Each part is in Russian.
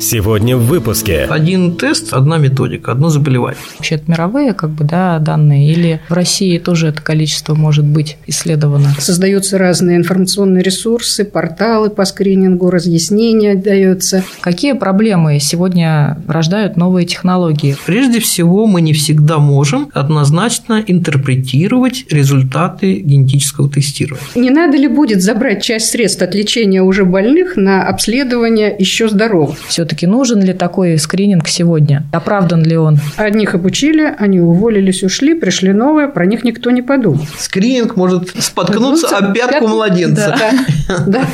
Сегодня в выпуске. Один тест, одна методика, одно заболевание. Вообще это мировые как бы, да, данные или в России тоже это количество может быть исследовано? Создаются разные информационные ресурсы, порталы по скринингу, разъяснения дается. Какие проблемы сегодня рождают новые технологии? Прежде всего, мы не всегда можем однозначно интерпретировать результаты генетического тестирования. Не надо ли будет забрать часть средств от лечения уже больных на обследование еще здоровых? Все-таки нужен ли такой скрининг сегодня? Оправдан ли он? Одних обучили, они уволились, ушли, пришли новые, про них никто не подумал. Скрининг может споткнуться об пятку младенца. Да, да.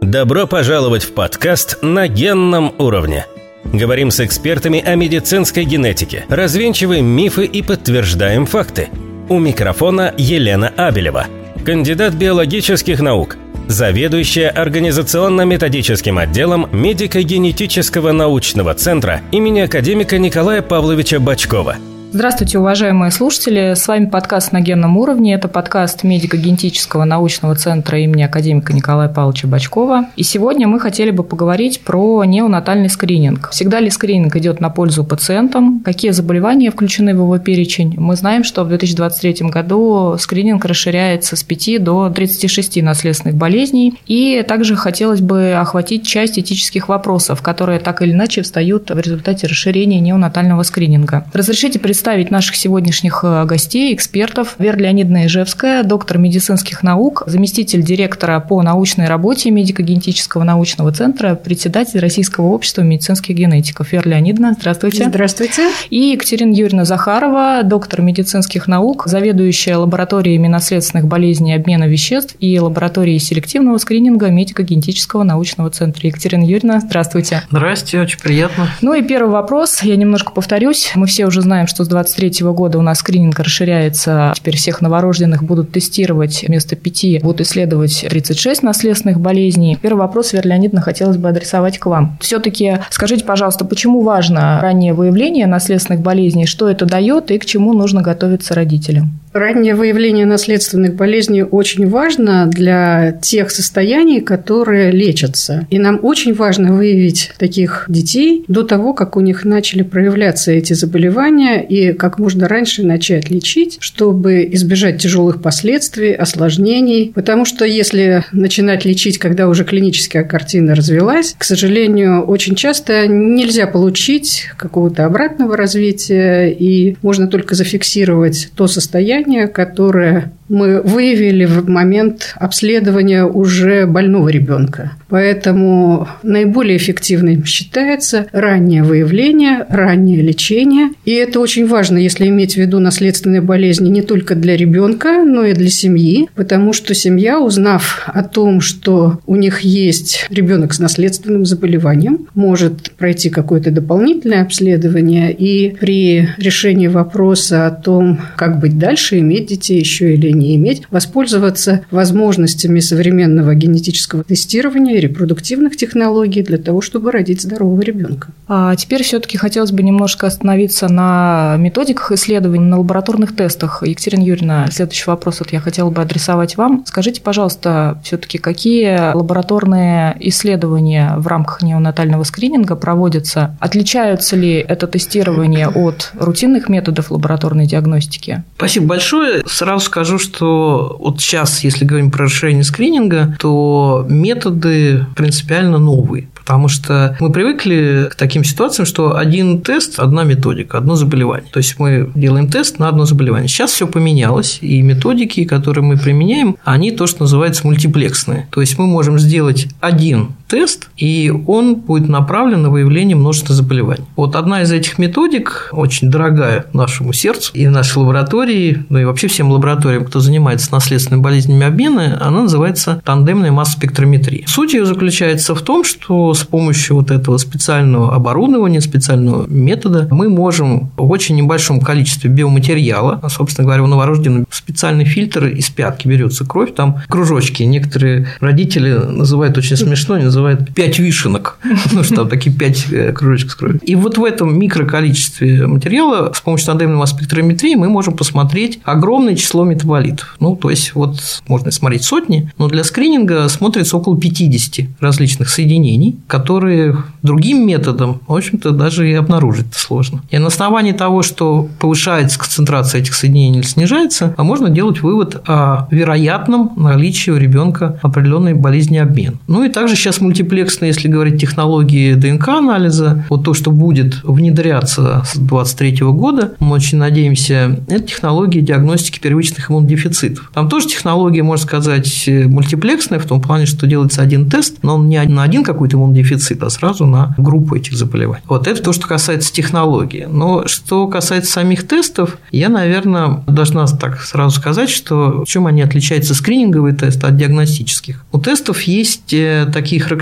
Добро пожаловать в подкаст «На генном уровне». Говорим с экспертами о медицинской генетике, развенчиваем мифы и подтверждаем факты. У микрофона Елена Абелева, кандидат биологических наук, заведующая организационно-методическим отделом медико-генетического научного центра имени академика Николая Павловича Бачкова – Здравствуйте, уважаемые слушатели. С вами подкаст «На генном уровне». Это подкаст медико-генетического научного центра имени академика Николая Павловича Бачкова. И сегодня мы хотели бы поговорить про неонатальный скрининг. Всегда ли скрининг идет на пользу пациентам? Какие заболевания включены в его перечень? Мы знаем, что в 2023 году скрининг расширяется с 5 до 36 наследственных болезней. И также хотелось бы охватить часть этических вопросов, которые так или иначе встают в результате расширения неонатального скрининга. Разрешите представить представить наших сегодняшних э, гостей, экспертов. Вера Леонидовна Ижевская, доктор медицинских наук, заместитель директора по научной работе медико-генетического научного центра, председатель Российского общества медицинских генетиков. Вера Леонидовна, здравствуйте. Здравствуйте. И Екатерина Юрьевна Захарова, доктор медицинских наук, заведующая лабораторией наследственных болезней обмена веществ и лабораторией селективного скрининга медико-генетического научного центра. Екатерина Юрьевна, здравствуйте. Здравствуйте, очень приятно. Ну и первый вопрос, я немножко повторюсь. Мы все уже знаем, что с 2023 года у нас скрининг расширяется. Теперь всех новорожденных будут тестировать. Вместо пяти будут исследовать 36 наследственных болезней. Первый вопрос, Вера Леонидовна, хотелось бы адресовать к вам. Все-таки скажите, пожалуйста, почему важно раннее выявление наследственных болезней, что это дает и к чему нужно готовиться родителям? Раннее выявление наследственных болезней очень важно для тех состояний, которые лечатся. И нам очень важно выявить таких детей до того, как у них начали проявляться эти заболевания, и как можно раньше начать лечить, чтобы избежать тяжелых последствий, осложнений. Потому что если начинать лечить, когда уже клиническая картина развелась, к сожалению, очень часто нельзя получить какого-то обратного развития, и можно только зафиксировать то состояние, которое мы выявили в момент обследования уже больного ребенка. Поэтому наиболее эффективным считается раннее выявление, раннее лечение. И это очень важно, если иметь в виду наследственные болезни не только для ребенка, но и для семьи, потому что семья, узнав о том, что у них есть ребенок с наследственным заболеванием, может пройти какое-то дополнительное обследование и при решении вопроса о том, как быть дальше, иметь детей еще или не иметь, воспользоваться возможностями современного генетического тестирования и репродуктивных технологий для того, чтобы родить здорового ребенка. А теперь все-таки хотелось бы немножко остановиться на методиках исследований, на лабораторных тестах. Екатерина Юрьевна, следующий вопрос вот я хотела бы адресовать вам. Скажите, пожалуйста, все-таки какие лабораторные исследования в рамках неонатального скрининга проводятся? Отличаются ли это тестирование от рутинных методов лабораторной диагностики? Спасибо большое. Сразу скажу, что вот сейчас, если говорим про расширение скрининга, то методы принципиально новые. Потому что мы привыкли к таким ситуациям, что один тест, одна методика, одно заболевание. То есть мы делаем тест на одно заболевание. Сейчас все поменялось, и методики, которые мы применяем, они то, что называется мультиплексные. То есть мы можем сделать один тест, и он будет направлен на выявление множества заболеваний. Вот одна из этих методик, очень дорогая нашему сердцу и нашей лаборатории, ну и вообще всем лабораториям, кто занимается наследственными болезнями обмена, она называется тандемная масс-спектрометрия. Суть ее заключается в том, что с помощью вот этого специального оборудования, специального метода мы можем в очень небольшом количестве биоматериала, а, собственно говоря, у новорожденного специальный фильтр из пятки берется кровь, там кружочки. Некоторые родители называют очень смешно, они называют называют пять вишенок, ну что там такие пять э, кружечек с кровью. И вот в этом микроколичестве материала с помощью тандемной спектрометрии мы можем посмотреть огромное число метаболитов. Ну, то есть, вот можно смотреть сотни, но для скрининга смотрится около 50 различных соединений, которые другим методом, в общем-то, даже и обнаружить сложно. И на основании того, что повышается концентрация этих соединений или снижается, а можно делать вывод о вероятном наличии у ребенка определенной болезни обмен. Ну и также сейчас мультиплексные, если говорить технологии ДНК-анализа, вот то, что будет внедряться с 2023 года, мы очень надеемся, это технологии диагностики первичных иммунодефицитов. Там тоже технология, можно сказать, мультиплексная, в том плане, что делается один тест, но он не на один какой-то иммунодефицит, а сразу на группу этих заболеваний. Вот это то, что касается технологии. Но что касается самих тестов, я, наверное, должна так сразу сказать, что чем они отличаются скрининговые тесты от диагностических. У тестов есть э, такие характеристики,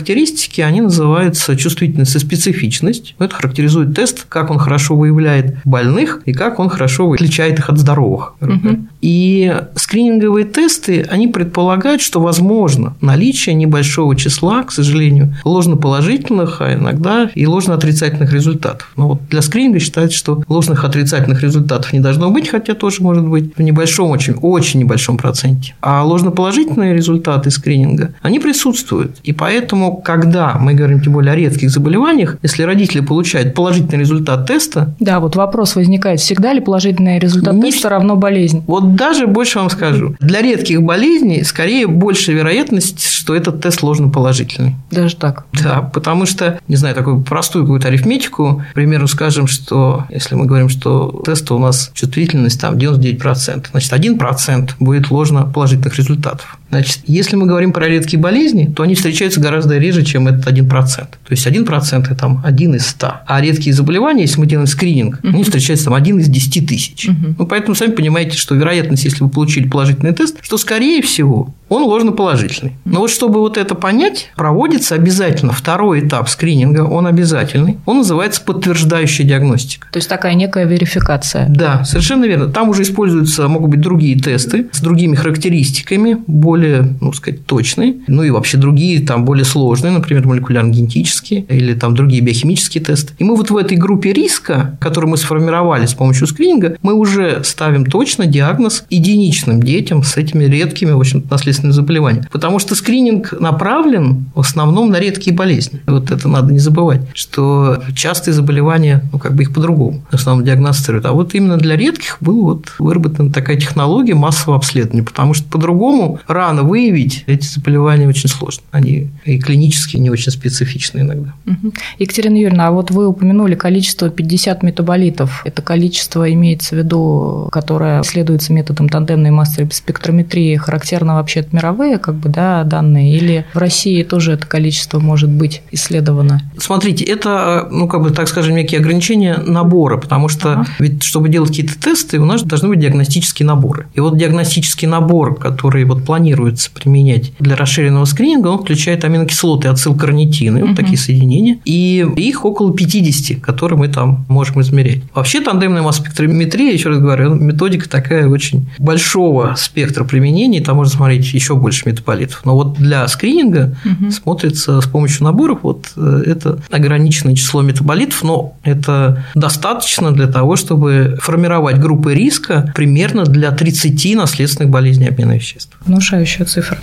они называются чувствительность и специфичность. Это характеризует тест, как он хорошо выявляет больных и как он хорошо отличает их от здоровых. Угу. И скрининговые тесты, они предполагают, что возможно наличие небольшого числа, к сожалению, ложноположительных, а иногда и ложноотрицательных результатов. Но вот для скрининга считается, что ложных отрицательных результатов не должно быть, хотя тоже может быть в небольшом, очень, очень небольшом проценте. А ложноположительные результаты скрининга, они присутствуют. И поэтому, когда мы говорим тем более о редких заболеваниях, если родители получают положительный результат теста... Да, вот вопрос возникает, всегда ли положительный результат не... теста равно болезнь? Вот даже больше вам скажу. Для редких болезней скорее больше вероятность, что этот тест ложноположительный. Даже так? Да, потому что, не знаю, такую простую какую-то арифметику, к примеру, скажем, что если мы говорим, что теста у нас чувствительность там 99%, значит, 1% будет ложноположительных результатов. Значит, если мы говорим про редкие болезни, то они встречаются гораздо реже, чем этот 1%. То есть 1% это там 1 из 100. А редкие заболевания, если мы делаем скрининг, uh-huh. они встречаются там 1 из 10 тысяч. Uh-huh. Ну, поэтому сами понимаете, что вероятность, если вы получили положительный тест, что, скорее всего, он ложноположительный. Но вот чтобы вот это понять, проводится обязательно второй этап скрининга, он обязательный. Он называется подтверждающая диагностика. То есть такая некая верификация. Да, совершенно верно. Там уже используются, могут быть другие тесты с другими характеристиками, более, ну, сказать, точные, ну и вообще другие, там, более сложные, например, молекулярно-генетические или там другие биохимические тесты. И мы вот в этой группе риска, которую мы сформировали с помощью скрининга, мы уже ставим точно диагноз единичным детям с этими редкими, в общем наследственными наследственные заболевания. Потому что скрининг направлен в основном на редкие болезни. Вот это надо не забывать, что частые заболевания, ну, как бы их по-другому в основном диагностируют. А вот именно для редких была вот выработана такая технология массового обследования, потому что по-другому рано выявить эти заболевания очень сложно. Они и клинически не очень специфичны иногда. Угу. Екатерина Юрьевна, а вот вы упомянули количество 50 метаболитов. Это количество имеется в виду, которое исследуется методом тандемной массовой спектрометрии, характерно вообще мировые как бы, да, данные, или в России тоже это количество может быть исследовано? Смотрите, это, ну, как бы, так скажем, некие ограничения набора, потому что ага. ведь, чтобы делать какие-то тесты, у нас должны быть диагностические наборы. И вот диагностический набор, который вот планируется применять для расширенного скрининга, он включает аминокислоты ацилкарнитины, вот такие соединения, и их около 50, которые мы там можем измерять. Вообще тандемная масс-спектрометрия, еще раз говорю, методика такая очень большого спектра применений, там можно смотреть еще больше метаболитов. Но вот для скрининга угу. смотрится с помощью наборов вот э, это ограниченное число метаболитов, но это достаточно для того, чтобы формировать группы риска примерно для 30 наследственных болезней обмена веществ. Внушающая цифра.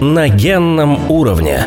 На генном уровне.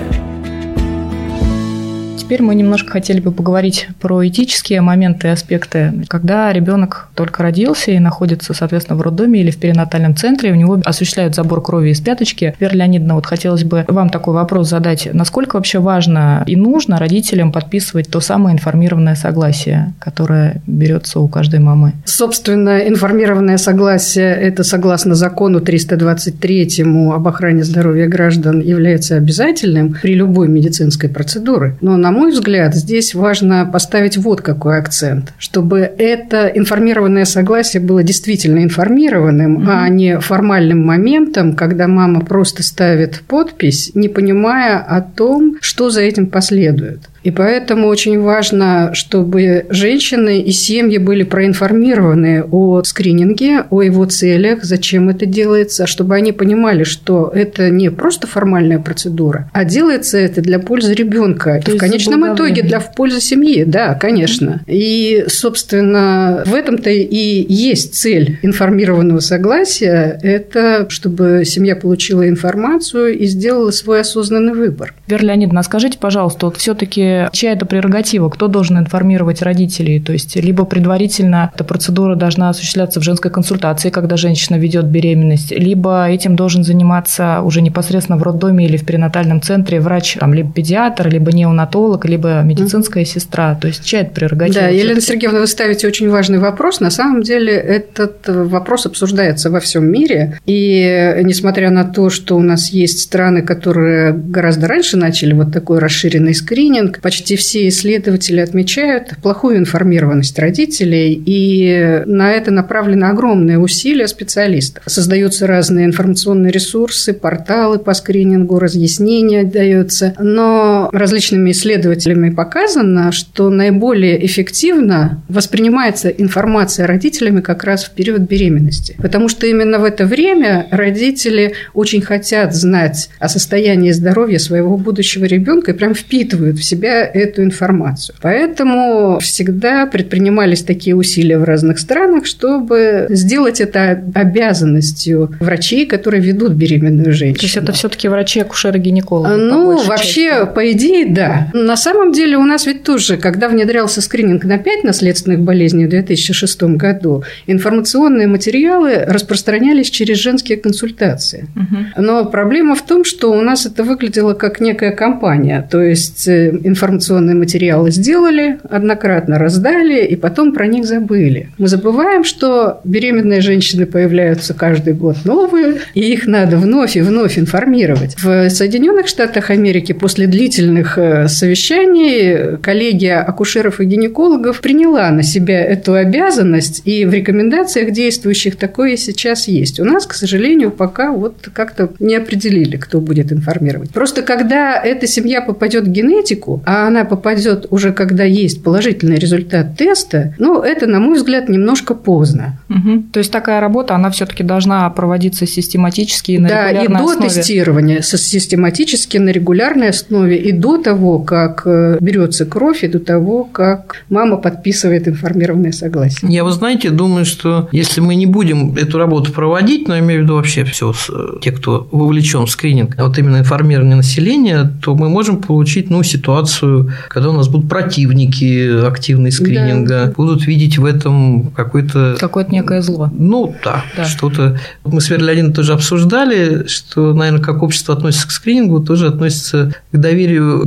Теперь мы немножко хотели бы поговорить про этические моменты и аспекты. Когда ребенок только родился и находится, соответственно, в роддоме или в перинатальном центре, у него осуществляют забор крови из пяточки. Вера Леонидовна, вот хотелось бы вам такой вопрос задать. Насколько вообще важно и нужно родителям подписывать то самое информированное согласие, которое берется у каждой мамы? Собственно, информированное согласие – это согласно закону 323 об охране здоровья граждан является обязательным при любой медицинской процедуре. Но на на мой взгляд, здесь важно поставить вот какой акцент, чтобы это информированное согласие было действительно информированным, угу. а не формальным моментом, когда мама просто ставит подпись, не понимая о том, что за этим последует. И поэтому очень важно, чтобы женщины и семьи были проинформированы о скрининге, о его целях, зачем это делается, чтобы они понимали, что это не просто формальная процедура, а делается это для пользы ребенка. в конечном итоге для в пользу семьи, да, конечно. И, собственно, в этом-то и есть цель информированного согласия, это чтобы семья получила информацию и сделала свой осознанный выбор. Вера Леонидовна, скажите, пожалуйста, вот все-таки чья это прерогатива, кто должен информировать родителей? То есть, либо предварительно эта процедура должна осуществляться в женской консультации, когда женщина ведет беременность, либо этим должен заниматься уже непосредственно в роддоме или в перинатальном центре врач, там, либо педиатр, либо неонатолог, либо медицинская сестра. То есть, чья это прерогатива? Да, Елена Сергеевна, вы ставите очень важный вопрос. На самом деле, этот вопрос обсуждается во всем мире. И несмотря на то, что у нас есть страны, которые гораздо раньше начали вот такой расширенный скрининг, почти все исследователи отмечают плохую информированность родителей, и на это направлены огромные усилия специалистов. Создаются разные информационные ресурсы, порталы по скринингу, разъяснения даются, но различными исследователями показано, что наиболее эффективно воспринимается информация родителями как раз в период беременности, потому что именно в это время родители очень хотят знать о состоянии здоровья своего будущего ребенка и прям впитывают в себя эту информацию. Поэтому всегда предпринимались такие усилия в разных странах, чтобы сделать это обязанностью врачей, которые ведут беременную женщину. То есть это все-таки врачи, акушеры, гинекологи? Ну, вообще, части. по идее, да. На самом деле у нас ведь тоже, когда внедрялся скрининг на 5 наследственных болезней в 2006 году, информационные материалы распространялись через женские консультации. Угу. Но проблема в том, что у нас это выглядело как некая компания, то есть информация информационные материалы сделали, однократно раздали, и потом про них забыли. Мы забываем, что беременные женщины появляются каждый год новые, и их надо вновь и вновь информировать. В Соединенных Штатах Америки после длительных э, совещаний коллегия акушеров и гинекологов приняла на себя эту обязанность, и в рекомендациях действующих такое сейчас есть. У нас, к сожалению, пока вот как-то не определили, кто будет информировать. Просто когда эта семья попадет в генетику, а она попадет уже когда есть положительный результат теста, ну, это, на мой взгляд, немножко поздно. Угу. То есть такая работа, она все-таки должна проводиться систематически и на да, регулярной основе. Да, и до тестирования систематически на регулярной основе, и до того, как э, берется кровь, и до того, как мама подписывает информированное согласие. Я, вы знаете, думаю, что если мы не будем эту работу проводить, но я имею в виду вообще все, э, те, кто вовлечен в скрининг, а вот именно информирование населения, то мы можем получить ну, ситуацию когда у нас будут противники активной скрининга, да. будут видеть в этом какой-то... Какое-то некое зло. Ну, да, да. что-то... Мы с Верлианиной тоже обсуждали, что, наверное, как общество относится к скринингу, тоже относится к доверию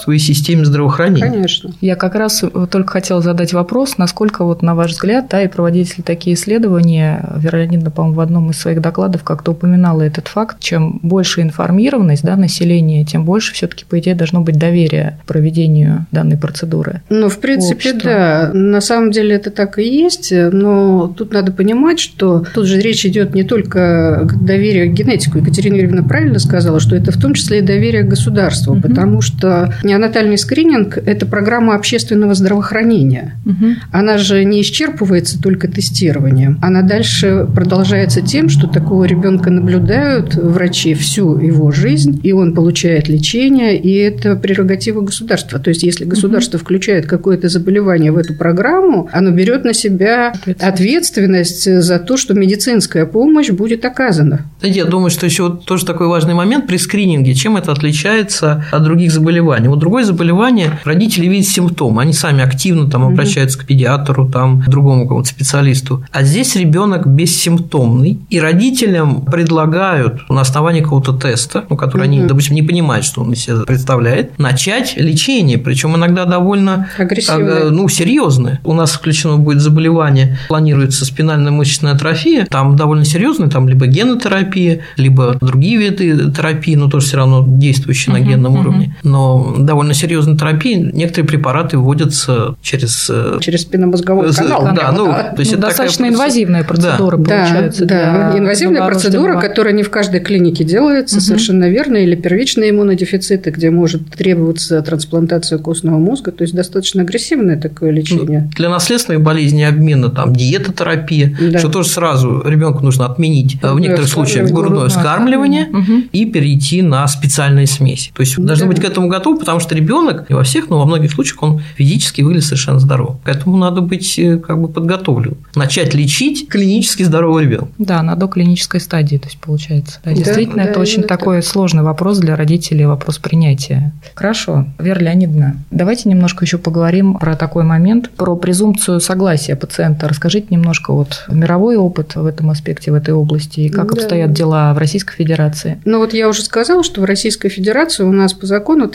государству и системе здравоохранения. Конечно. Я как раз только хотела задать вопрос, насколько, вот, на ваш взгляд, да, и проводить ли такие исследования, Верлианина, по-моему, в одном из своих докладов как-то упоминала этот факт, чем больше информированность да, населения, тем больше все-таки, по идее, должно быть доверие проведению данной процедуры? Ну, в принципе, общества. да. На самом деле это так и есть, но тут надо понимать, что тут же речь идет не только к доверию к генетику. Екатерина Юрьевна правильно сказала, что это в том числе и доверие к государству, угу. потому что неонатальный скрининг – это программа общественного здравоохранения. Угу. Она же не исчерпывается только тестированием. Она дальше продолжается тем, что такого ребенка наблюдают врачи всю его жизнь, и он получает лечение, и это прерогатива государства. То есть, если государство угу. включает какое-то заболевание в эту программу, оно берет на себя ответственность за то, что медицинская помощь будет оказана. Я думаю, что еще вот тоже такой важный момент при скрининге, чем это отличается от других заболеваний. Вот другое заболевание, родители видят симптомы, они сами активно там обращаются угу. к педиатру, там, к другому какому-то специалисту. А здесь ребенок бессимптомный, и родителям предлагают на основании какого-то теста, ну, который угу. они, допустим, не понимают, что он из себя представляет, начать лечение, причем иногда довольно Агрессивное. ну, серьезное. У нас включено будет заболевание, планируется спинальная мышечная атрофия, там довольно серьезная, там либо генотерапия, либо другие виды терапии, но тоже все равно действующие uh-huh, на генном uh-huh. уровне. Но довольно серьезной терапии некоторые препараты вводятся через... Э, через спинномозговой канал. Да, ну, да. То есть ну, это достаточно такая... инвазивная процедура да. получается. Да, да. инвазивная процедура, которая не в каждой клинике делается, угу. совершенно верно, или первичные иммунодефициты, где может требоваться трансплантация костного мозга, то есть достаточно агрессивное такое лечение. Ну, для наследственной болезни обмена там диетотерапия, да. что тоже сразу ребенку нужно отменить грудное в некоторых случаях грудное вскармливание угу. и перейти на специальные смеси. То есть да. должны быть к этому готовы, потому что ребенок не во всех, но во многих случаях он физически выглядит совершенно здоров. К этому надо быть э, как бы подготовлен. Начать лечить клинически здорового ребенка. Да, на доклинической стадии, то есть получается. Да, действительно, да, это да, очень такой так. сложный вопрос для родителей, вопрос принятия. Хорошо, Вера Леонидовна, давайте немножко еще поговорим про такой момент, про презумпцию согласия пациента. Расскажите немножко вот мировой опыт в этом аспекте, в этой области, и как да. обстоят дела в Российской Федерации. Ну вот я уже сказала, что в Российской Федерации у нас по закону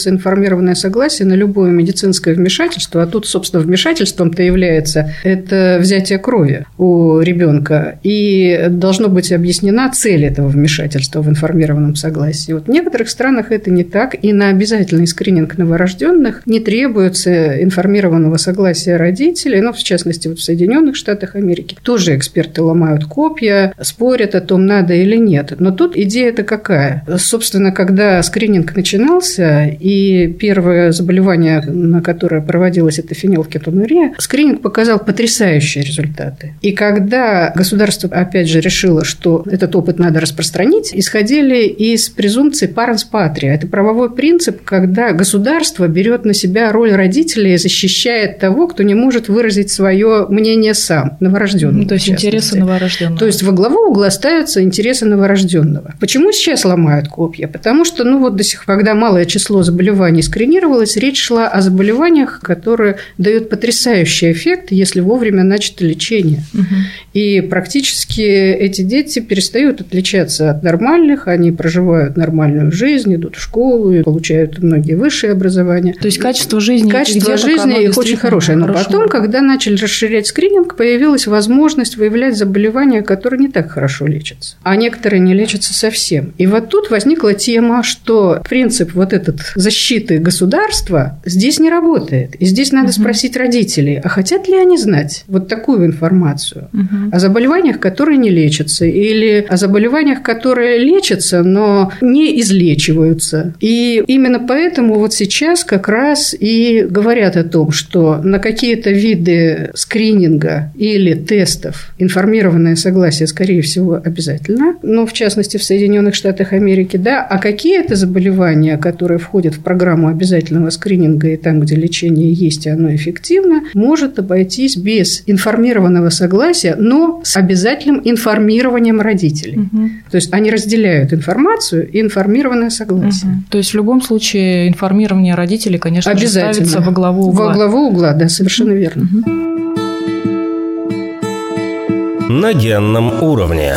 требуется информированное согласие на любое медицинское вмешательство, а тут, собственно, вмешательством-то является это взятие крови у ребенка, и должно быть объяснена цель этого вмешательства в информированном согласии. Вот в некоторых странах это не так, и на обязательный скрининг новорожденных не требуется информированного согласия родителей, ну, в частности, вот в Соединенных Штатах Америки тоже эксперты ломают копья, спорят о том, надо или нет. Но тут идея-то какая? Собственно, когда скрининг начинался, и первое заболевание, на которое проводилось это фенилкетонурия, скрининг показал потрясающие результаты. И когда государство, опять же, решило, что этот опыт надо распространить, исходили из презумпции паренс патрия. Это правовой принцип, когда государство берет на себя роль родителей и защищает того, кто не может выразить свое мнение сам, новорожденный. Ну, то есть интересы новорожденного. То есть во главу угла ставятся интересы новорожденного. Почему сейчас ломают копья? Потому что, ну вот до сих пор, когда малое число заболеваний скринировалось, речь шла о заболеваниях, которые дают потрясающий эффект, если вовремя начато лечение. Угу. И практически эти дети перестают отличаться от нормальных, они проживают нормальную жизнь, идут в школу, получают многие высшие образования. То есть качество жизни Качество жизни их очень хорошее. Но хорошее. потом, когда начали расширять скрининг, появилась возможность выявлять заболевания, которые не так хорошо лечатся, а некоторые не лечатся совсем. И вот тут возникла тема, что принцип вот этот защиты государства здесь не работает. И здесь надо угу. спросить родителей, а хотят ли они знать вот такую информацию угу. О заболеваниях, которые не лечатся, или о заболеваниях, которые лечатся, но не излечиваются. И именно поэтому вот сейчас как раз и говорят о том, что на какие-то виды скрининга или тестов информированное согласие, скорее всего, обязательно, ну, в частности, в Соединенных Штатах Америки, да, а какие это заболевания, которые входят в программу обязательного скрининга и там, где лечение есть, и оно эффективно, может обойтись без информированного согласия, но с обязательным информированием родителей. Угу. То есть они разделяют информацию и информированное согласие. Угу. То есть в любом случае информирование родителей, конечно, обязательно. ставится во главу угла. Во главу угла, да, совершенно верно. Угу. На генном уровне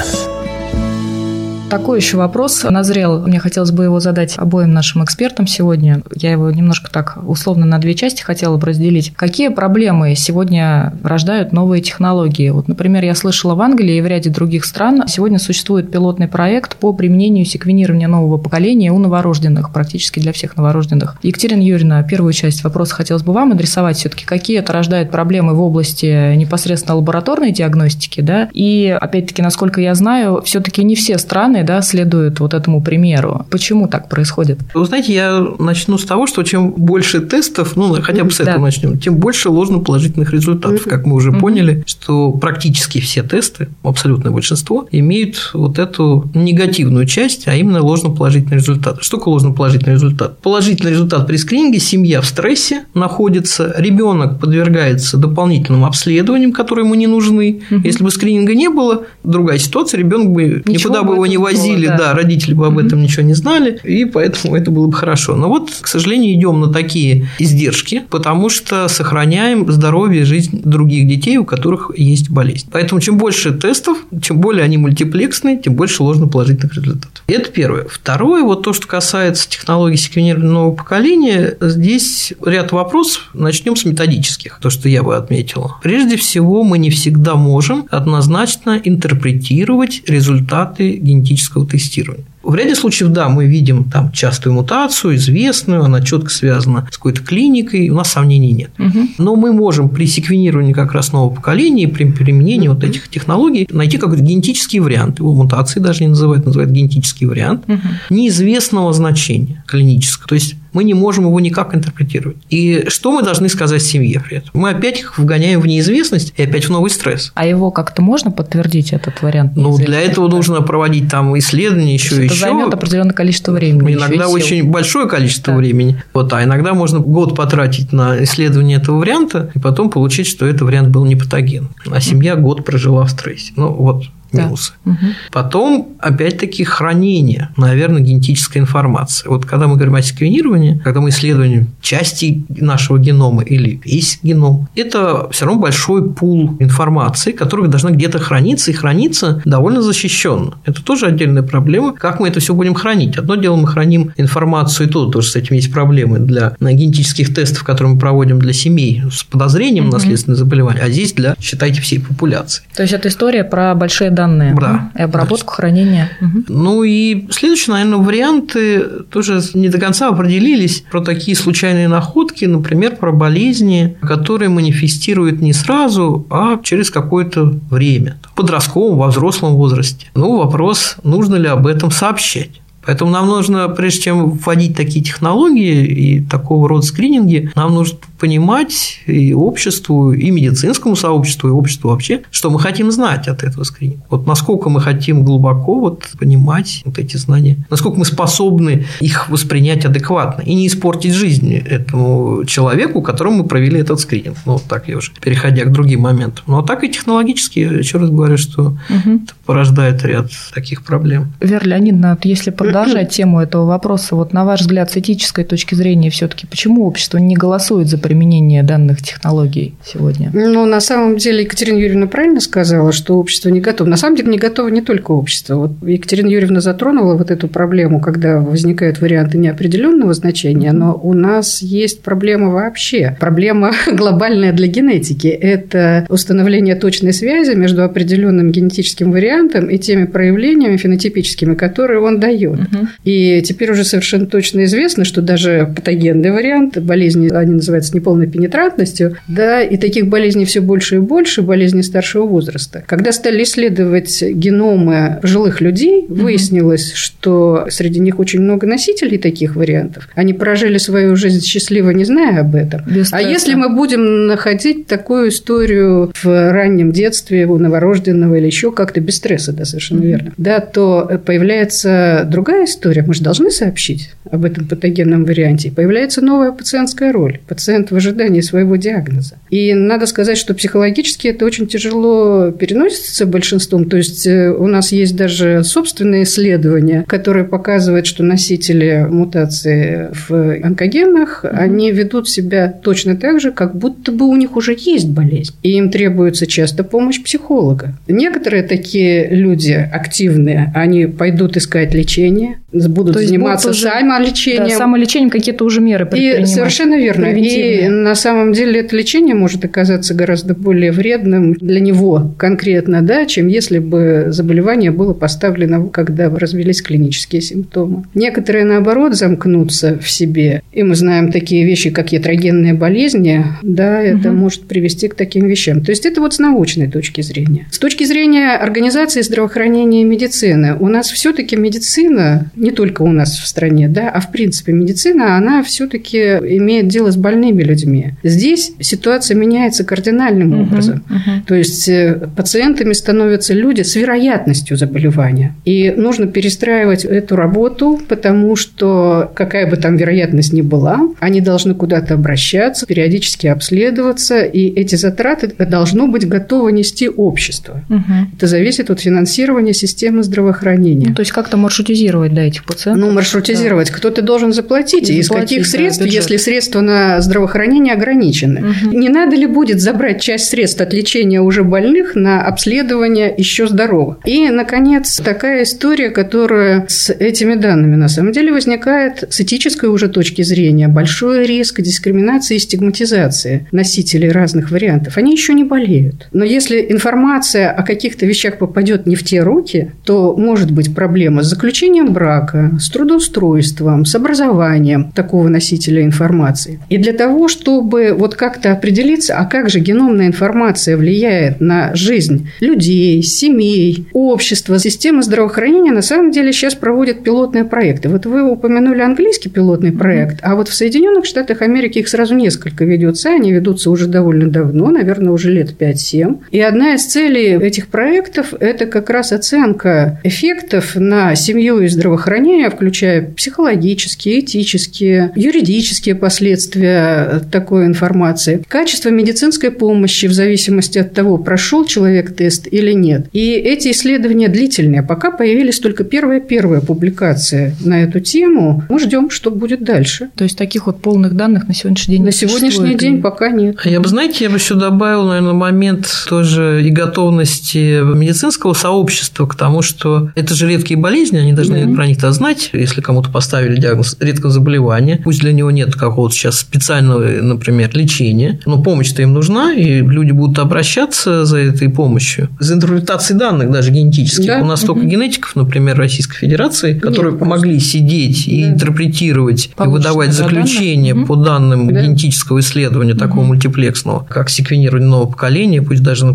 такой еще вопрос назрел. Мне хотелось бы его задать обоим нашим экспертам сегодня. Я его немножко так условно на две части хотела бы разделить. Какие проблемы сегодня рождают новые технологии? Вот, например, я слышала в Англии и в ряде других стран сегодня существует пилотный проект по применению секвенирования нового поколения у новорожденных, практически для всех новорожденных. Екатерина Юрьевна, первую часть вопроса хотелось бы вам адресовать. Все-таки какие это рождает проблемы в области непосредственно лабораторной диагностики, да? И, опять-таки, насколько я знаю, все-таки не все страны да, следуют вот этому примеру. Почему так происходит? Вы знаете, я начну с того, что чем больше тестов, ну, хотя бы с этого да. начнем, тем больше ложноположительных результатов. Как мы уже поняли, что практически все тесты, абсолютное большинство, имеют вот эту негативную часть, а именно ложноположительный результат. Что такое ложноположительный результат? Положительный результат при скрининге – семья в стрессе находится, ребенок подвергается дополнительным обследованиям, которые ему не нужны. Если бы скрининга не было, другая ситуация, ребенок бы Ничего никуда бы его не возили, да. да, родители бы об этом ничего не знали, и поэтому это было бы хорошо. Но вот, к сожалению, идем на такие издержки, потому что сохраняем здоровье и жизнь других детей, у которых есть болезнь. Поэтому чем больше тестов, чем более они мультиплексные, тем больше ложноположительных результатов. Это первое. Второе, вот то, что касается технологий секвенирования нового поколения, здесь ряд вопросов. Начнем с методических, то, что я бы отметила. Прежде всего, мы не всегда можем однозначно интерпретировать результаты генетического генетического тестирования. В ряде случаев, да, мы видим там частую мутацию, известную, она четко связана с какой-то клиникой, у нас сомнений нет. Угу. Но мы можем при секвенировании как раз нового поколения, при применении угу. вот этих технологий найти какой-то генетический вариант, его мутации даже не называют, называют генетический вариант, угу. неизвестного значения клинического. То есть мы не можем его никак интерпретировать. И что мы должны сказать семье при этом? Мы опять их вгоняем в неизвестность и опять в новый стресс. А его как-то можно подтвердить, этот вариант? Ну, для этого нужно проводить там исследования еще и еще. Это займет определенное количество времени. Иногда очень большое количество да. времени. Вот, а иногда можно год потратить на исследование этого варианта и потом получить, что этот вариант был не патоген. А семья год прожила в стрессе. Ну, вот минусы. Да. Угу. Потом, опять-таки, хранение, наверное, генетической информации. Вот когда мы говорим о секвенировании, когда мы исследуем части нашего генома или весь геном, это все равно большой пул информации, которая должна где-то храниться и храниться довольно защищенно. Это тоже отдельная проблема. Как мы это все будем хранить? Одно дело, мы храним информацию, и тут тоже с этим есть проблемы для генетических тестов, которые мы проводим для семей с подозрением угу. наследственных заболеваний, а здесь для, считайте, всей популяции. То есть это история про большие данные данные. Да. И обработку, да. хранение. Угу. Ну и следующий, наверное, варианты тоже не до конца определились про такие случайные находки, например, про болезни, которые манифестируют не сразу, а через какое-то время, в подростковом, во взрослом возрасте. Ну, вопрос, нужно ли об этом сообщать. Поэтому нам нужно, прежде чем вводить такие технологии и такого рода скрининги, нам нужно понимать и обществу, и медицинскому сообществу, и обществу вообще, что мы хотим знать от этого скрининга. Вот насколько мы хотим глубоко вот понимать вот эти знания, насколько мы способны их воспринять адекватно и не испортить жизнь этому человеку, которому мы провели этот скрининг. Ну, вот так я уже, переходя к другим моментам. Ну, а так и технологически, еще раз говорю, что угу. это порождает ряд таких проблем. Вера Леонидовна, вот если продолжать тему этого вопроса, вот на ваш взгляд, с этической точки зрения, все-таки почему общество не голосует за применение данных технологий сегодня? Ну, на самом деле, Екатерина Юрьевна правильно сказала, что общество не готово. На самом деле, не готово не только общество. Вот Екатерина Юрьевна затронула вот эту проблему, когда возникают варианты неопределенного значения, но у нас есть проблема вообще. Проблема глобальная для генетики. Это установление точной связи между определенным генетическим вариантом и теми проявлениями фенотипическими, которые он дает. Угу. И теперь уже совершенно точно известно, что даже патогенный вариант болезни, они называются неполной пенетрантностью, да, и таких болезней все больше и больше, болезней старшего возраста. Когда стали исследовать геномы пожилых людей, выяснилось, угу. что среди них очень много носителей таких вариантов. Они прожили свою жизнь счастливо, не зная об этом. а если мы будем находить такую историю в раннем детстве у новорожденного или еще как-то без стресса, да, совершенно угу. верно, да, то появляется другая история. Мы же должны сообщить об этом патогенном варианте. Появляется новая пациентская роль. Пациент в ожидании своего диагноза. И надо сказать, что психологически это очень тяжело переносится большинством. То есть э, у нас есть даже собственные исследования, которые показывают, что носители мутации в онкогенах, mm-hmm. они ведут себя точно так же, как будто бы у них уже есть болезнь. И им требуется часто помощь психолога. Некоторые такие люди активные, они пойдут искать лечение, будут заниматься будут уже, самолечением. Да, самолечением какие-то уже меры И совершенно верно. И на самом деле это лечение может оказаться гораздо более вредным для него конкретно, да, чем если бы заболевание было поставлено, когда развились клинические симптомы. Некоторые, наоборот, замкнутся в себе. И мы знаем такие вещи, как ятрогенные болезни, да, это угу. может привести к таким вещам. То есть это вот с научной точки зрения. С точки зрения организации здравоохранения и медицины, у нас все-таки медицина, не только у нас в стране, да, а в принципе медицина, она все-таки имеет дело с больными людьми. Здесь ситуация меняется кардинальным угу, образом. Угу. То есть э, пациентами становятся люди с вероятностью заболевания. И нужно перестраивать эту работу, потому что какая бы там вероятность ни была, они должны куда-то обращаться, периодически обследоваться, и эти затраты должно быть готово нести общество. Угу. Это зависит от финансирования системы здравоохранения. Ну, то есть как-то маршрутизировать, да, этих пациентов. Ну, маршрутизировать. Да. Кто-то должен заплатить. И, из каких средств, да, если средства на здравоохранение ограничены? Угу. Не надо ли будет забрать часть средств от лечения уже больных на обследование еще здоровых? И, наконец, такая история, которая с этими данными на самом деле возникает с этической уже точки зрения. Большой риск дискриминации и стигматизации носителей разных вариантов. Они еще не болеют. Но если информация о каких-то вещах попадет не в те руки, то может быть проблема с заключением брака, с трудоустройством, с образованием такого носителя информации. И для того, чтобы вот как-то определиться, а как же геномная информация влияет на жизнь людей, семей, общества, системы здравоохранения, на самом деле сейчас проводят пилотные проекты. Вот вы упомянули английский пилотный проект, а вот в Соединенных Штатах Америки их сразу несколько ведется, они ведутся уже довольно давно, наверное, уже лет 5-7. И одна из целей этих проектов – это как раз оценка эффектов на семью и здравоохранение, включая психологические, этические, юридические последствия такой информации, качество медицинской помощи в зависимости от того, прошел человек тест или нет. И эти исследования длительные. Пока появились только первая-первая публикация на эту тему, мы ждем, что будет дальше. То есть таких вот полных данных на сегодняшний день На сегодняшний день пока нет. Я бы, знаете, я бы еще добавил, наверное, момент тоже и готовности медицинского сообщества к тому, что это же редкие болезни, они должны mm-hmm. про них-то знать, если кому-то поставили диагноз редкого заболевания, пусть для него нет какого-то сейчас специального, например, лечения, но помощь-то им нужна, и люди будут обращаться за этой помощью. За интерпретацией данных даже генетических. Да? У нас столько генетиков, например, Российской Федерации, которые нет, помогли сидеть и интерпретировать Получено, и выдавать заключение да? по данным да. генетического исследования такого угу. мультиплексного, как секвенирование нового поколения, пусть даже на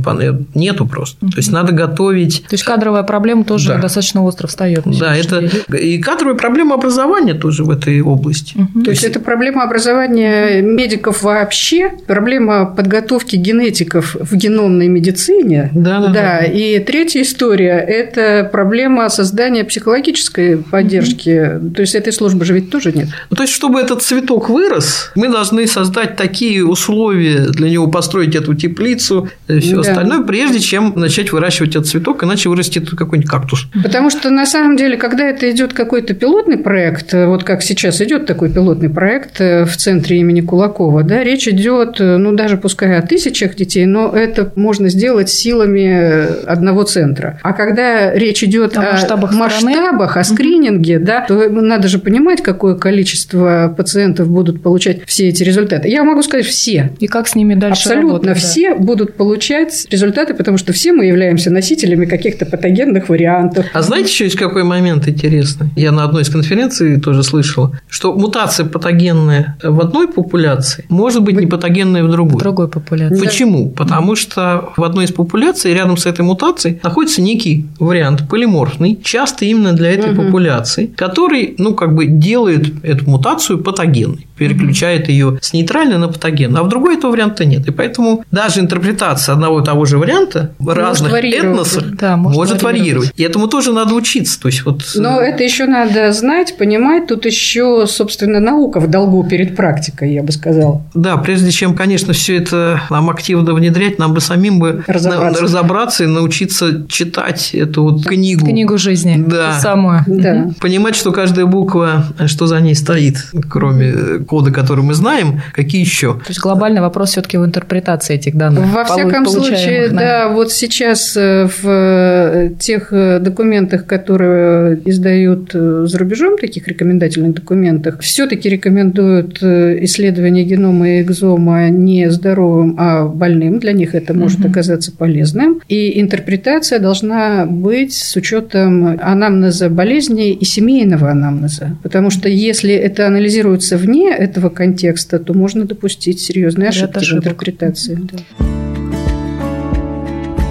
нету просто. Угу. То есть надо готовить. То есть кадровая проблема тоже да. достаточно остро встает. Да, это и кадровая проблема образования тоже в этой области. Угу. То есть это проблема образования медиков вообще, проблема подготовки генетиков в геномной медицине. Да, да. да. И третья история – это проблема создания психологической поддержки. Угу. То есть этой службы же ведь тоже нет. Ну, то есть, чтобы этот цветок вырос, мы должны создать такие условия для него, построить эту теплицу и все да. остальное, прежде чем начать выращивать этот цветок, иначе вырастет какой-нибудь кактус. Потому что на самом деле, когда это идет какой-то пилотный проект, вот как сейчас идет такой пилотный проект э, в центре имени Кулакова, да, речь идет, э, ну, даже пускай о тысячах детей, но это можно сделать силами одного центра. А когда речь идет о, о масштабах, масштабах о скрининге, да, то надо же понимать, какое количество пациентов будут получать все эти результаты. Я могу сказать все. И как с ними дальше Абсолютно работать, все да. будут получать результаты, потому что все мы являемся носителями каких-то патогенных вариантов. А знаете, еще есть какой момент интересный? Я на одной из конференций тоже слышал, что мутация патогенная в одной популяции может быть не патогенная в другой. В другой популяции. Почему? Потому что в одной из популяций рядом с этой мутацией находится некий вариант полиморфный, часто именно для этой угу. популяции, который, ну, как бы делает эту мутацию патогенной переключает ее с нейтральной на патоген, а в другой этого варианта нет. И поэтому даже интерпретация одного и того же варианта в разных этносах да, может, может варьировать. И этому тоже надо учиться. То есть вот... Но это еще надо знать, понимать. Тут еще, собственно, наука в долгу перед практикой, я бы сказала. Да, прежде чем, конечно, все это нам активно внедрять, нам бы самим бы разобраться, разобраться и научиться читать эту вот книгу. Книгу жизни. Да. Самую. Да. Понимать, что каждая буква, что за ней стоит, кроме коды, которые мы знаем, какие еще? То есть глобальный вопрос все-таки в интерпретации этих данных. Во всяком случае, да, вот сейчас э, в э, тех э, документах, которые издают за рубежом, таких рекомендательных документах, все-таки рекомендуют исследование генома и экзома не здоровым, а больным. Для них это может угу. оказаться полезным. И интерпретация должна быть с учетом анамнеза болезни и семейного анамнеза. Потому что если это анализируется вне этого контекста, то можно допустить серьезные ошибки в интерпретации. Да.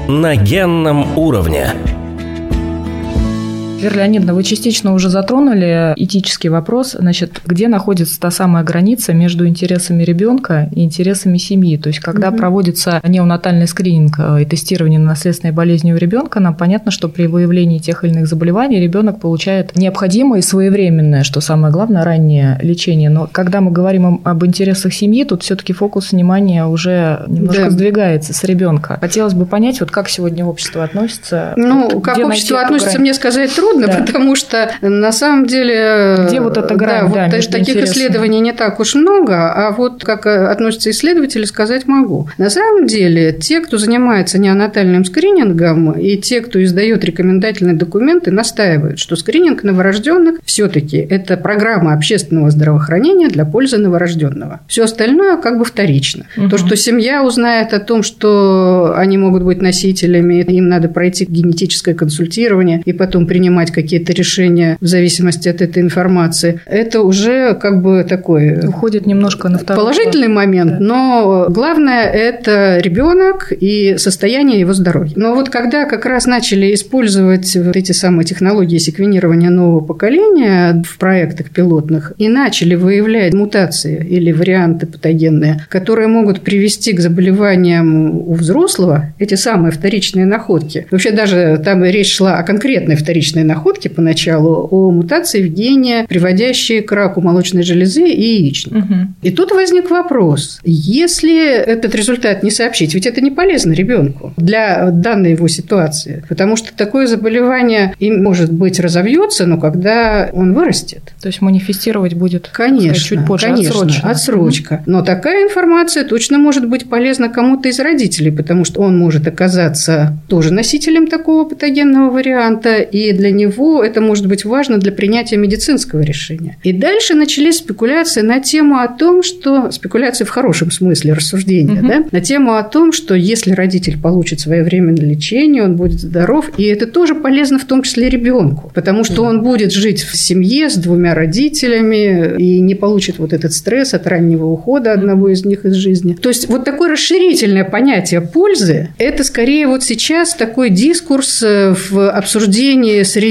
На генном уровне. Вера Леонидовна, вы частично уже затронули этический вопрос, значит, где находится та самая граница между интересами ребенка и интересами семьи. То есть, когда угу. проводится неонатальный скрининг э, и тестирование на наследственной болезни у ребенка, нам понятно, что при выявлении тех или иных заболеваний ребенок получает необходимое и своевременное, что самое главное, раннее лечение. Но когда мы говорим об интересах семьи, тут все-таки фокус внимания уже немножко да. сдвигается с ребенка. Хотелось бы понять, вот как сегодня общество относится. Ну, вот, как общество относится, мне сказать трудно трудно, да. потому что на самом деле... Где вот эта грань? Да, да, вот таких интересно. исследований не так уж много, а вот как относятся исследователи, сказать могу. На самом деле, те, кто занимается неонатальным скринингом, и те, кто издает рекомендательные документы, настаивают, что скрининг новорожденных все-таки это программа общественного здравоохранения для пользы новорожденного. Все остальное как бы вторично. Угу. То, что семья узнает о том, что они могут быть носителями, им надо пройти генетическое консультирование и потом принимать какие-то решения в зависимости от этой информации, это уже как бы такой... Уходит немножко на второй Положительный момент, да. но главное – это ребенок и состояние его здоровья. Но вот когда как раз начали использовать вот эти самые технологии секвенирования нового поколения в проектах пилотных и начали выявлять мутации или варианты патогенные, которые могут привести к заболеваниям у взрослого, эти самые вторичные находки. Вообще даже там речь шла о конкретной вторичной находке поначалу, о мутации в гене, приводящей к раку молочной железы и яичника. Угу. И тут возник вопрос, если этот результат не сообщить, ведь это не полезно ребенку для данной его ситуации, потому что такое заболевание им, может быть, разовьется, но когда он вырастет. То есть манифестировать будет конечно, сказать, чуть позже, конечно, отсрочно. отсрочка. Но такая информация точно может быть полезна кому-то из родителей, потому что он может оказаться тоже носителем такого патогенного варианта, и для него это может быть важно для принятия медицинского решения. И дальше начались спекуляции на тему о том, что спекуляции в хорошем смысле рассуждения, угу. да, на тему о том, что если родитель получит своевременное лечение, он будет здоров, и это тоже полезно в том числе ребенку, потому что он будет жить в семье с двумя родителями и не получит вот этот стресс от раннего ухода одного из них из жизни. То есть вот такое расширительное понятие пользы – это скорее вот сейчас такой дискурс э, в обсуждении среди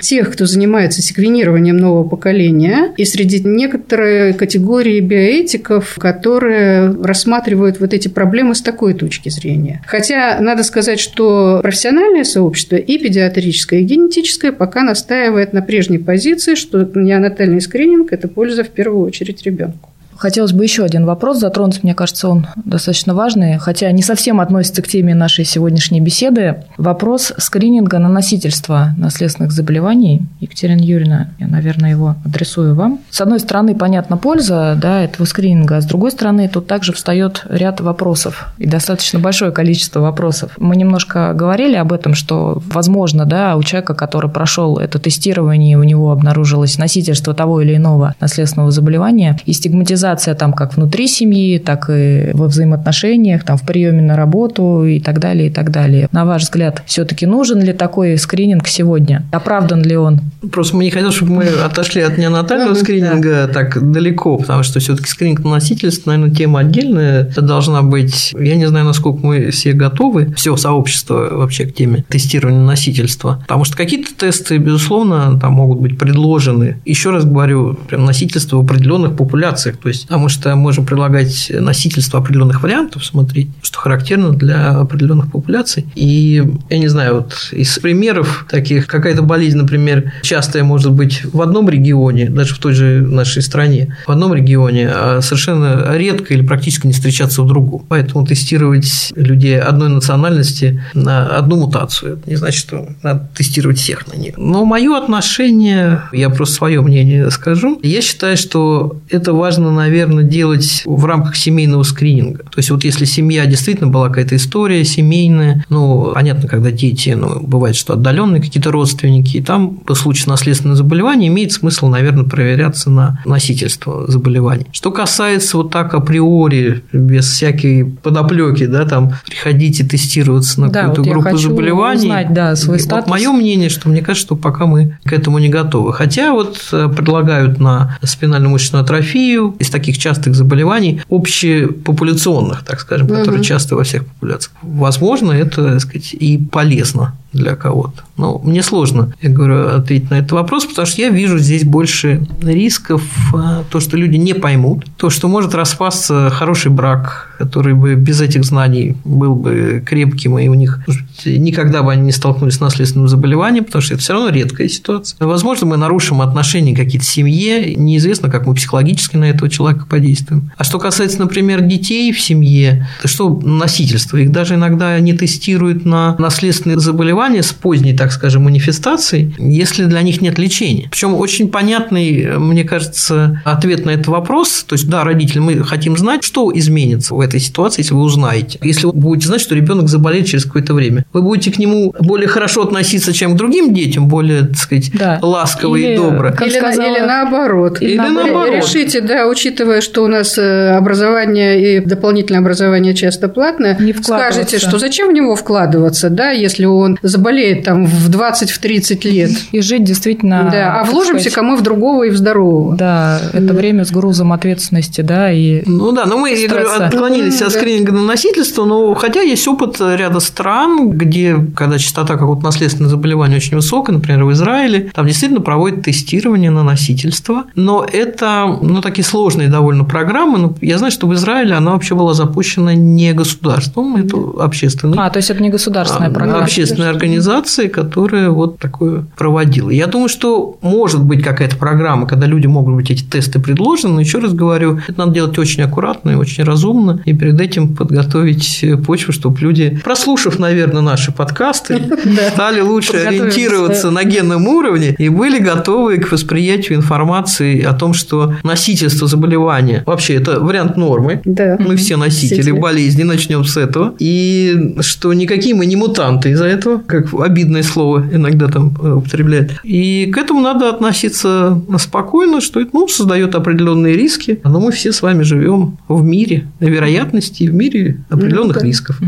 тех, кто занимается секвенированием нового поколения, и среди некоторой категории биоэтиков, которые рассматривают вот эти проблемы с такой точки зрения. Хотя надо сказать, что профессиональное сообщество и педиатрическое, и генетическое пока настаивает на прежней позиции, что неонатальный скрининг – это польза в первую очередь ребенку. Хотелось бы еще один вопрос затронуть, мне кажется, он достаточно важный, хотя не совсем относится к теме нашей сегодняшней беседы. Вопрос скрининга на носительство наследственных заболеваний. Екатерина Юрьевна, я, наверное, его адресую вам. С одной стороны, понятна польза да, этого скрининга, а с другой стороны, тут также встает ряд вопросов и достаточно большое количество вопросов. Мы немножко говорили об этом, что, возможно, да, у человека, который прошел это тестирование, у него обнаружилось носительство того или иного наследственного заболевания и стигматизация организация там как внутри семьи, так и во взаимоотношениях, там в приеме на работу и так далее, и так далее. На ваш взгляд, все-таки нужен ли такой скрининг сегодня? Оправдан ли он? Просто мы не хотели, чтобы мы отошли от неонатального скрининга так далеко, потому что все-таки скрининг на носительство, наверное, тема отдельная. Это должна быть, я не знаю, насколько мы все готовы, все сообщество вообще к теме тестирования носительства. Потому что какие-то тесты, безусловно, там могут быть предложены. Еще раз говорю, прям носительство в определенных популяциях. То есть есть, потому что можем предлагать носительство определенных вариантов, смотреть, что характерно для определенных популяций. И я не знаю, вот из примеров таких, какая-то болезнь, например, частая может быть в одном регионе, даже в той же нашей стране, в одном регионе, а совершенно редко или практически не встречаться в другом. Поэтому тестировать людей одной национальности на одну мутацию, это не значит, что надо тестировать всех на них. Но мое отношение, я просто свое мнение скажу, я считаю, что это важно, наверное, наверное, делать в рамках семейного скрининга. То есть, вот если семья действительно была какая-то история семейная, ну, понятно, когда дети, ну, бывает, что отдаленные какие-то родственники, и там по случаю наследственного заболевания имеет смысл, наверное, проверяться на носительство заболеваний. Что касается вот так априори, без всякой подоплеки, да, там, приходите тестироваться на да, какую-то вот группу заболеваний. Узнать, да, свой статус. Вот мое мнение, что мне кажется, что пока мы к этому не готовы. Хотя вот э, предлагают на спинально-мышечную атрофию из таких частых заболеваний, общепопуляционных, так скажем, угу. которые часто во всех популяциях. Возможно, это, так сказать, и полезно для кого-то. Но мне сложно, я говорю, ответить на этот вопрос, потому что я вижу здесь больше рисков, а, то, что люди не поймут, то, что может распасться хороший брак, который бы без этих знаний был бы крепким, и у них никогда бы они не столкнулись с наследственным заболеванием, потому что это все равно редкая ситуация. Возможно, мы нарушим отношения какие-то в семье, неизвестно, как мы психологически на этого человека подействуем. А что касается, например, детей в семье, то что носительство, их даже иногда не тестируют на наследственные заболевания, заболевания с поздней, так скажем, манифестацией, если для них нет лечения. Причем очень понятный, мне кажется, ответ на этот вопрос. То есть, да, родители, мы хотим знать, что изменится в этой ситуации, если вы узнаете. Если вы будете знать, что ребенок заболеет через какое-то время, вы будете к нему более хорошо относиться, чем к другим детям, более, так сказать, да. ласково или, и добро. Или, сказала... или наоборот. Или, или наоборот. Решите, да, учитывая, что у нас э, образование и дополнительное образование часто платное, не скажете, что зачем в него вкладываться, да, если он заболеет там в 20-30 лет. И жить действительно... Да, а вложимся-ка мы в другого и в здорового. Да, это время с грузом ответственности, да, и Ну да, но мы, я говорю, отклонились от скрининга на носительство, но хотя есть опыт ряда стран, где, когда частота какого-то наследственного заболевания очень высокая, например, в Израиле, там действительно проводят тестирование на носительство, но это, ну, такие сложные довольно программы, ну, я знаю, что в Израиле она вообще была запущена не государством, это общественный. А, то есть это не государственная а, программа. Общественная организация, которая вот такое проводила. Я думаю, что может быть какая-то программа, когда люди могут быть эти тесты предложены, но еще раз говорю, это надо делать очень аккуратно и очень разумно, и перед этим подготовить почву, чтобы люди, прослушав, наверное, наши подкасты, стали лучше ориентироваться на генном уровне и были готовы к восприятию информации о том, что носительство заболевания вообще это вариант нормы. Да. Мы все носители болезни, начнем с этого. И что никакие мы не мутанты из-за этого, как обидное слово иногда там э, употребляют. И к этому надо относиться спокойно, что это ну, создает определенные риски, но мы все с вами живем в мире вероятностей, в мире определенных ну, да. рисков.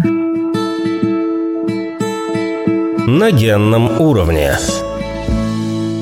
На генном уровне.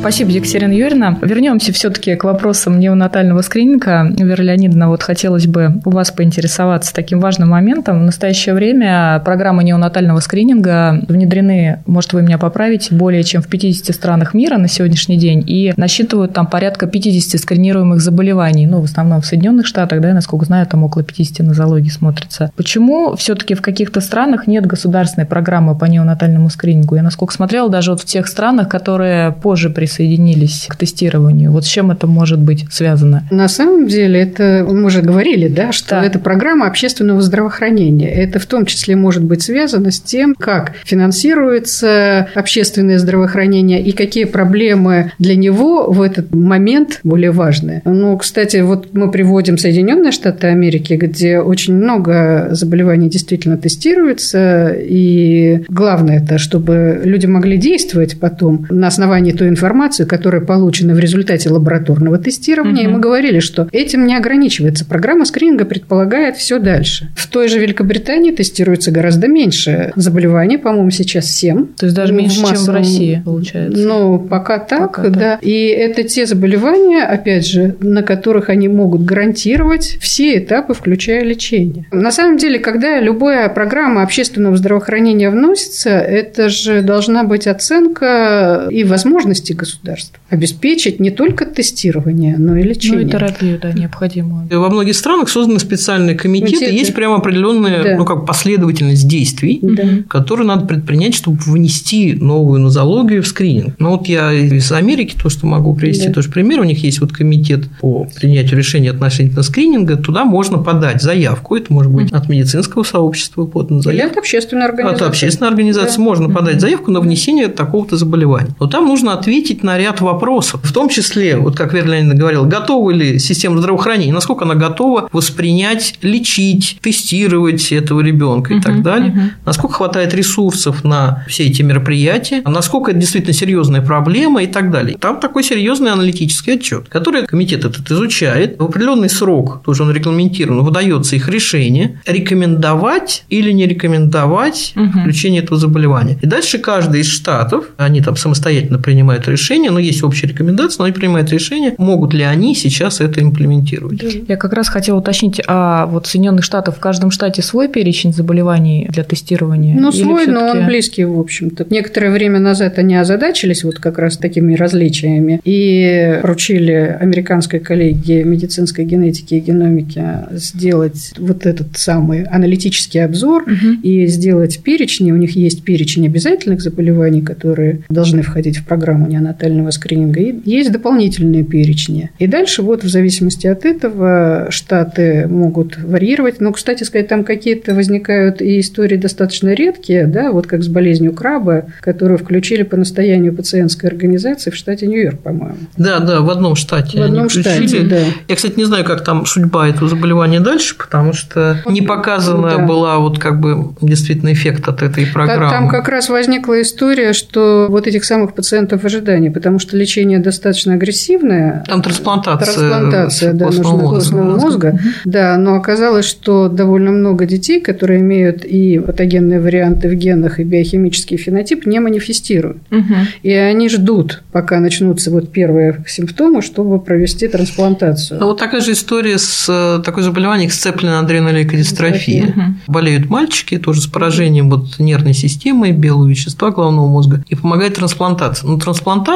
Спасибо, Екатерина Юрьевна. Вернемся все-таки к вопросам неонатального скрининга. Вера Леонидовна, вот хотелось бы у вас поинтересоваться таким важным моментом. В настоящее время программы неонатального скрининга внедрены, может, вы меня поправите, более чем в 50 странах мира на сегодняшний день и насчитывают там порядка 50 скринируемых заболеваний. Ну, в основном в Соединенных Штатах, да, насколько знаю, там около 50 нозологий смотрится. Почему все-таки в каких-то странах нет государственной программы по неонатальному скринингу? Я, насколько смотрела, даже вот в тех странах, которые позже присоединились присоединились к тестированию. Вот с чем это может быть связано? На самом деле, это мы уже говорили, да, что да. это программа общественного здравоохранения. Это в том числе может быть связано с тем, как финансируется общественное здравоохранение и какие проблемы для него в этот момент более важны. Ну, кстати, вот мы приводим Соединенные Штаты Америки, где очень много заболеваний действительно тестируется, и главное это, чтобы люди могли действовать потом на основании той информации, информацию, которая получена в результате лабораторного тестирования. Угу. И мы говорили, что этим не ограничивается. Программа скрининга предполагает все дальше. В той же Великобритании тестируется гораздо меньше заболеваний, по-моему, сейчас 7. То есть даже меньше, массовом... чем в России, получается. Ну, пока так, пока да. Так. И это те заболевания, опять же, на которых они могут гарантировать все этапы, включая лечение. На самом деле, когда любая программа общественного здравоохранения вносится, это же должна быть оценка и возможности государства государств. Обеспечить не только тестирование, но и лечение. Ну и терапию, да, необходимую. Во многих странах созданы специальные комитеты, Комитеты. есть прямо определенная да. ну, как последовательность действий, да. которые надо предпринять, чтобы внести новую нозологию в скрининг. Ну вот я из Америки, то, что могу привести да. тоже пример, у них есть вот комитет по принятию решений относительно скрининга, туда можно подать заявку, это может быть от медицинского сообщества подана заявка. Или от общественной организации. От общественной организации да. можно подать заявку на внесение такого-то заболевания. Но там нужно ответить ответить на ряд вопросов, в том числе, вот как Вера Леонидовна говорила, готова ли система здравоохранения, насколько она готова воспринять, лечить, тестировать этого ребенка и uh-huh, так далее, uh-huh. насколько хватает ресурсов на все эти мероприятия, насколько это действительно серьезная проблема и так далее. Там такой серьезный аналитический отчет, который комитет этот изучает. В определенный срок, тоже он регламентирован, выдается их решение, рекомендовать или не рекомендовать uh-huh. включение этого заболевания. И дальше каждый из штатов, они там самостоятельно принимают решение, решения, но есть общие рекомендации, но они принимают решение, могут ли они сейчас это имплементировать. Я как раз хотела уточнить, а вот в Соединенных Штатах в каждом штате свой перечень заболеваний для тестирования? Ну, свой, но он близкий, в общем-то. Некоторое время назад они озадачились вот как раз такими различиями и поручили американской коллегии медицинской генетики и геномики сделать вот этот самый аналитический обзор угу. и сделать перечни. У них есть перечень обязательных заболеваний, которые должны входить в программу неонатального неонатального скрининга, и есть дополнительные перечни. И дальше вот в зависимости от этого штаты могут варьировать. Но, кстати сказать, там какие-то возникают и истории достаточно редкие, да, вот как с болезнью краба, которую включили по настоянию пациентской организации в штате Нью-Йорк, по-моему. Да, да, в одном штате. В одном штате, да. Я, кстати, не знаю, как там судьба этого заболевания дальше, потому что не показана да. была вот как бы действительно эффект от этой программы. Там как раз возникла история, что вот этих самых пациентов в ожидании, потому что лечение достаточно агрессивное. Там трансплантация. Трансплантация, да, нужна костного мозга. Угу. Да, но оказалось, что довольно много детей, которые имеют и патогенные варианты в генах, и биохимический фенотип, не манифестируют. Угу. И они ждут, пока начнутся вот первые симптомы, чтобы провести трансплантацию. Ну, вот такая же история с такой заболеванием, как сцепленная адренолейкодистрофия. Угу. Болеют мальчики тоже с поражением вот нервной системы, белого вещества головного мозга, и помогает трансплантация. Но трансплантация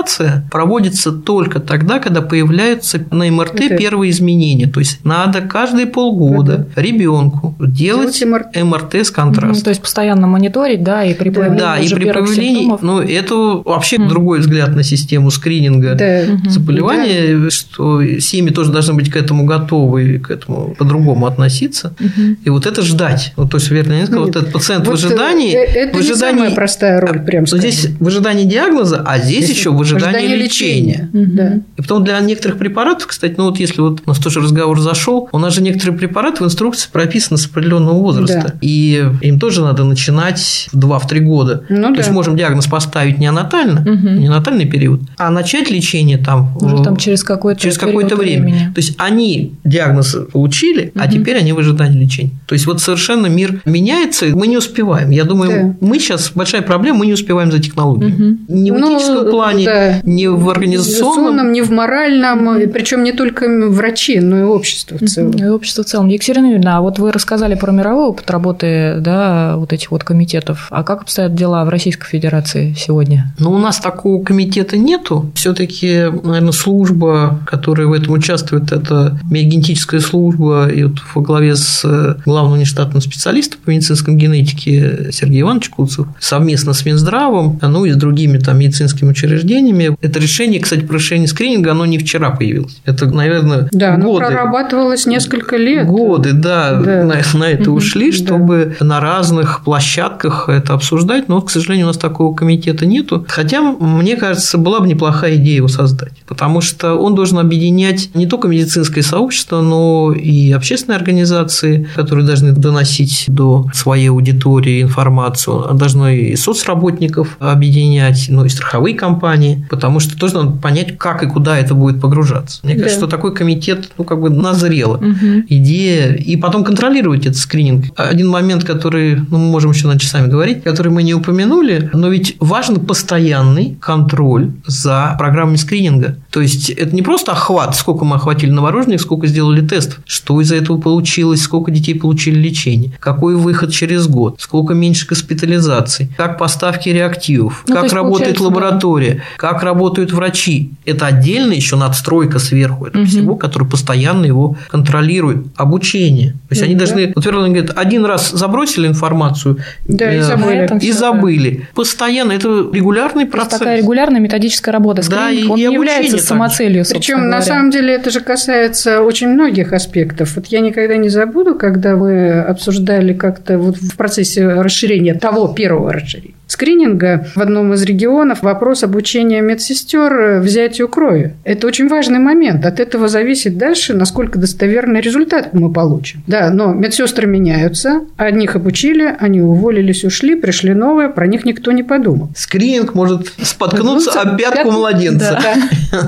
проводится только тогда, когда появляются на МРТ Это... первые изменения. То есть надо каждые полгода Это... ребенку делать, делать МРТ. МРТ с контрастом. Ну, то есть постоянно мониторить, да, и при появлении Да, и при появлении, симптомов... ну, это вообще mm. другой взгляд на систему скрининга да. заболевания, да. что семьи тоже должны быть к этому готовы, к этому по-другому относиться. Угу. И вот это ждать. Вот, то есть, вернее, сказал, вот этот пациент вот в ожидании. Э, это в ожидании, не самая простая роль, прям Здесь в ожидании диагноза, а здесь, здесь еще в ожидании, ожидании лечения. лечения. Да. И потом для некоторых препаратов, кстати, ну вот если вот у нас тоже разговор зашел, у нас же некоторые препараты в инструкции прописаны с определенного возраста. Да. И им тоже надо начинать в 2-3 года. Ну, то да. есть можем диагноз поставить неонатально, угу. неонатальный период, а начать лечение там, Уже там через какое-то, через какое-то время. Времени. То есть они диагноз получили, угу. а теперь они в ожидании лечения. То есть вот совершенно мир меняется, мы не успеваем. Я думаю, да. мы сейчас большая проблема, мы не успеваем за технологией. Угу. Не в ну, этическом плане, да. Не в организационном, не в моральном, угу. причем не только врачи, но и общество в целом. И общество в целом. Екатерина Юрьевна, а вот вы рассказали про мировой опыт работы, да, вот этих вот комитетов. А как обстоят дела в Российской Федерации сегодня? Ну, у нас такого комитета нету. Все-таки, наверное, служба, которая в этом участвует, это медиагенетическая служба, и вот во главе с э, главным внештатным специалистом по медицинской генетике Сергеем Ивановичем Куцев, совместно с Минздравом, ну и с другими там медицинскими учреждениями. Это решение, кстати, про решение скрининга, оно не вчера появилось. Это, наверное, да, годы. прорабатывалось несколько лет. Годы, да, да. На, на это ушли, чтобы да. на разных площадках это обсуждать, но, к сожалению, у нас такого комитета нету. Хотя, мне кажется, была бы неплохая идея его создать, потому что он должен объединять не только медицинское сообщество, но и общественные организации, которые должны доносить до своей аудитории информацию, должны и соцработников объединять, ну и страховые компании, потому что тоже надо понять, как и куда это будет погружаться. Мне да. кажется, что такой комитет, ну, как бы назрело угу. идея, и потом контролировать этот скрининг. Один момент, который, ну, мы можем еще над часами говорить, который мы не упомянули, но ведь важен постоянный контроль за программами скрининга. То есть это не просто охват, сколько мы охватили новорожденных, сколько сделали тестов, что из-за этого получилось, сколько детей получили лечение, какой выход через год, сколько меньше госпитализаций, как поставки реактивов, ну, как работает лаборатория, да. Как работают врачи. Это отдельно еще надстройка сверху этого угу. всего, который постоянно его контролирует. Обучение. То есть, они да. должны, вот Верлин говорит, один раз забросили информацию да, и э, забыли. И забыли. Постоянно. Это регулярный процесс. такая регулярная методическая работа. да, и, он и не является самоцелью, Причем на самом деле это же касается очень многих аспектов. Вот я никогда не забуду, когда мы обсуждали как-то вот в процессе расширения того первого расширения скрининга в одном из регионов вопрос обучения медсестер взятию крови. Это очень важный момент. От этого зависит дальше, насколько достоверный результат мы получим. Да, но медсестры меняются, одних обучили, они уволились, ушли, пришли новые, про них никто не подумал. Скрининг может споткнуться о пятку младенца.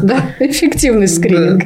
Да, эффективный скрининг.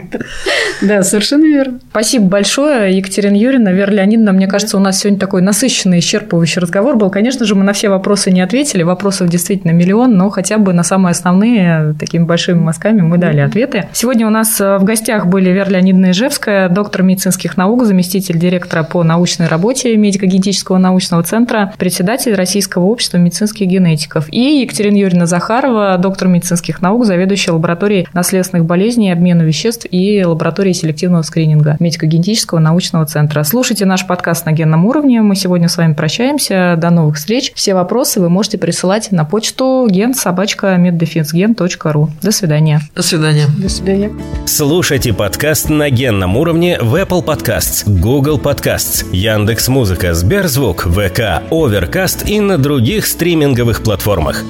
Да, совершенно верно. Спасибо большое, Екатерина Юрьевна, Вера Леонидовна. Мне кажется, у нас сегодня такой насыщенный, исчерпывающий разговор был. Конечно же, мы на все вопросы не ответили, ответили. Вопросов действительно миллион, но хотя бы на самые основные такими большими мазками мы дали ответы. Сегодня у нас э, в гостях были Вера Леонидовна Ижевская, доктор медицинских наук, заместитель директора по научной работе медико-генетического научного центра, председатель Российского общества медицинских генетиков, и Екатерина Юрьевна Захарова, доктор медицинских наук, заведующая лабораторией наследственных болезней, обмена веществ и лабораторией селективного скрининга медико-генетического научного центра. Слушайте наш подкаст на генном уровне. Мы сегодня с вами прощаемся. До новых встреч. Все вопросы вы можете присылать на почту генсобачка.меддефенсген.ру. До свидания. До свидания. До свидания. Слушайте подкаст на генном уровне в Apple Podcasts, Google Podcasts, Яндекс.Музыка, Сберзвук, ВК, Overcast и на других стриминговых платформах.